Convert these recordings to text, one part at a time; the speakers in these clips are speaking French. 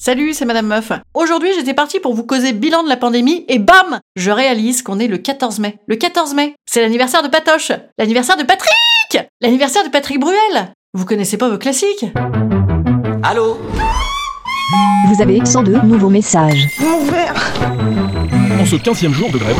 Salut, c'est Madame Meuf. Aujourd'hui, j'étais partie pour vous causer bilan de la pandémie et bam Je réalise qu'on est le 14 mai. Le 14 mai, c'est l'anniversaire de Patoche L'anniversaire de Patrick L'anniversaire de Patrick Bruel Vous connaissez pas vos classiques? Allô? Vous avez 102 nouveaux messages. En ce 15e jour de grève,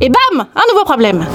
Et bam Un nouveau problème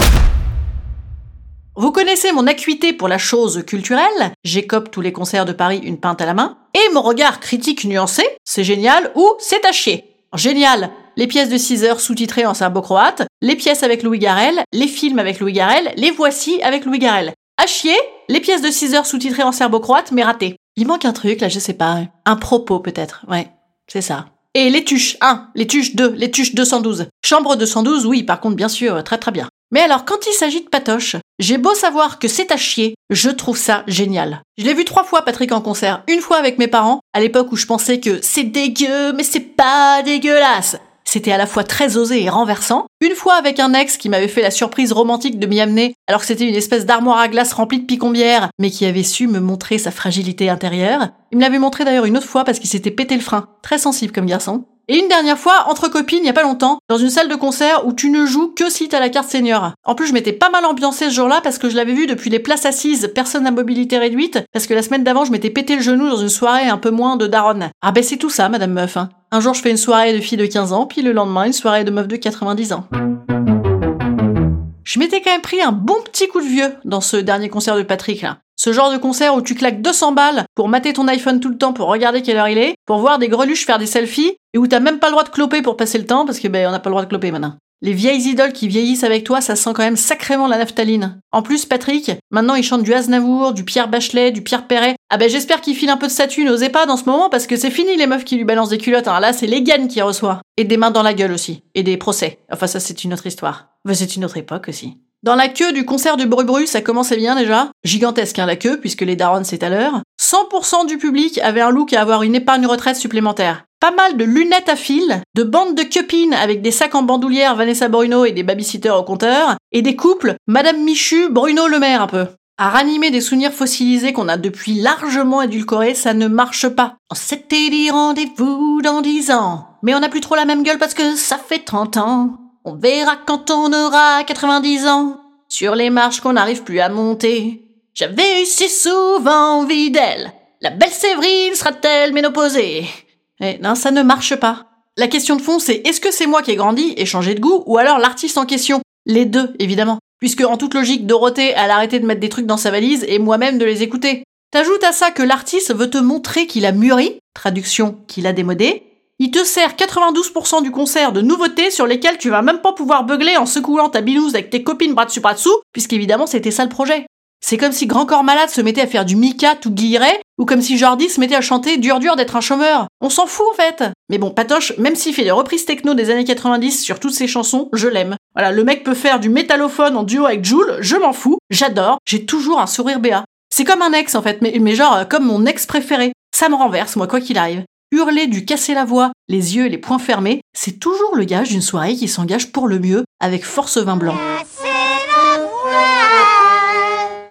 Vous connaissez mon acuité pour la chose culturelle, j'écope tous les concerts de Paris une pinte à la main, et mon regard critique nuancé, c'est génial ou c'est à chier. Génial Les pièces de 6 heures sous-titrées en serbo-croate, les pièces avec Louis Garrel, les films avec Louis Garrel, les voici avec Louis Garrel. À chier Les pièces de 6 heures sous-titrées en serbo-croate, mais ratées. Il manque un truc, là, je sais pas. Un propos, peut-être. Ouais, c'est ça. Et les tuches 1, les tuches 2, les tuches 212. Chambre 212, oui, par contre, bien sûr, très très bien. Mais alors, quand il s'agit de Patoche, j'ai beau savoir que c'est à chier, je trouve ça génial. Je l'ai vu trois fois, Patrick, en concert. Une fois avec mes parents, à l'époque où je pensais que c'est dégueu, mais c'est pas dégueulasse. C'était à la fois très osé et renversant. Une fois avec un ex qui m'avait fait la surprise romantique de m'y amener alors que c'était une espèce d'armoire à glace remplie de picombières, mais qui avait su me montrer sa fragilité intérieure. Il me l'avait montré d'ailleurs une autre fois parce qu'il s'était pété le frein. Très sensible comme garçon. Et une dernière fois, entre copines, il y a pas longtemps, dans une salle de concert où tu ne joues que si t'as la carte senior. En plus, je m'étais pas mal ambiancée ce jour-là parce que je l'avais vu depuis les places assises, personne à mobilité réduite, parce que la semaine d'avant, je m'étais pété le genou dans une soirée un peu moins de daronne. Ah ben c'est tout ça, madame meuf. hein. Un jour, je fais une soirée de fille de 15 ans, puis le lendemain, une soirée de meuf de 90 ans. Je m'étais quand même pris un bon petit coup de vieux dans ce dernier concert de Patrick là. Ce genre de concert où tu claques 200 balles pour mater ton iPhone tout le temps pour regarder quelle heure il est, pour voir des greluches faire des selfies, et où t'as même pas le droit de cloper pour passer le temps, parce que ben on n'a pas le droit de cloper maintenant. Les vieilles idoles qui vieillissent avec toi, ça sent quand même sacrément la naphtaline. En plus, Patrick, maintenant il chante du Aznavour, du Pierre Bachelet, du Pierre Perret. Ah ben j'espère qu'il file un peu de statut aux EHPAD en ce moment parce que c'est fini les meufs qui lui balancent des culottes. hein. Là, c'est les Gaines qui reçoit. Et des mains dans la gueule aussi. Et des procès. Enfin, ça c'est une autre histoire. Enfin, c'est une autre époque aussi. Dans la queue du concert de Bru Bru, ça commençait bien déjà. Gigantesque hein, la queue, puisque les darons c'est à l'heure. 100% du public avait un look à avoir une épargne retraite supplémentaire. Pas mal de lunettes à fil, de bandes de copines avec des sacs en bandoulière Vanessa Bruno et des babysitters au compteur, et des couples Madame Michu, Bruno Le Maire un peu. À ranimer des souvenirs fossilisés qu'on a depuis largement édulcorés, ça ne marche pas. On s'était dit rendez-vous dans 10 ans. Mais on n'a plus trop la même gueule parce que ça fait 30 ans. On verra quand on aura 90 ans. Sur les marches qu'on n'arrive plus à monter. J'avais eu si souvent envie d'elle. La belle Séverine sera-t-elle ménopausée Eh, non, ça ne marche pas. La question de fond, c'est est-ce que c'est moi qui ai grandi et changé de goût, ou alors l'artiste en question? Les deux, évidemment. Puisque, en toute logique, Dorothée, a arrêté de mettre des trucs dans sa valise et moi-même de les écouter. T'ajoutes à ça que l'artiste veut te montrer qu'il a mûri, traduction qu'il a démodé, il te sert 92% du concert de nouveautés sur lesquelles tu vas même pas pouvoir beugler en secouant ta binouse avec tes copines bras dessus bras dessous, puisqu'évidemment c'était ça le projet. C'est comme si Grand Corps Malade se mettait à faire du Mika tout guilleret, ou comme si Jordi se mettait à chanter Dur dur d'être un chômeur. On s'en fout en fait. Mais bon, Patoche, même s'il fait des reprises techno des années 90 sur toutes ses chansons, je l'aime. Voilà, le mec peut faire du métallophone en duo avec Jules, je m'en fous, j'adore, j'ai toujours un sourire béat. C'est comme un ex en fait, mais, genre euh, comme mon ex préféré. Ça me renverse, moi, quoi qu'il arrive. Hurler du casser la voix, les yeux et les poings fermés, c'est toujours le gage d'une soirée qui s'engage pour le mieux avec force vin blanc.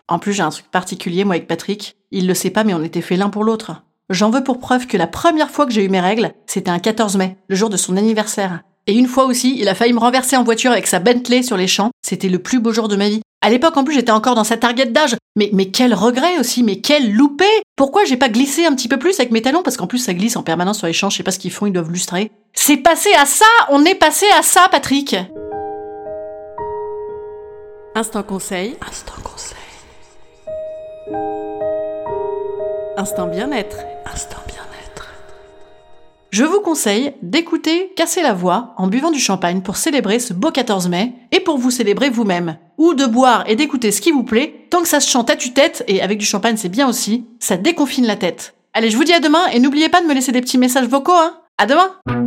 En plus, j'ai un truc particulier, moi, avec Patrick. Il le sait pas, mais on était fait l'un pour l'autre. J'en veux pour preuve que la première fois que j'ai eu mes règles, c'était un 14 mai, le jour de son anniversaire. Et une fois aussi, il a failli me renverser en voiture avec sa Bentley sur les champs. C'était le plus beau jour de ma vie. À l'époque, en plus, j'étais encore dans sa target d'âge. Mais, mais quel regret aussi, mais quel loupé Pourquoi j'ai pas glissé un petit peu plus avec mes talons? Parce qu'en plus, ça glisse en permanence sur les champs, je sais pas ce qu'ils font, ils doivent lustrer. C'est passé à ça On est passé à ça, Patrick Instant conseil. Instant conseil. Instant bien-être. Instant bien-être. Je vous conseille d'écouter Casser la voix en buvant du champagne pour célébrer ce beau 14 mai et pour vous célébrer vous-même. Ou de boire et d'écouter ce qui vous plaît, tant que ça se chante à tue-tête, et avec du champagne c'est bien aussi, ça déconfine la tête. Allez, je vous dis à demain et n'oubliez pas de me laisser des petits messages vocaux, hein. À demain!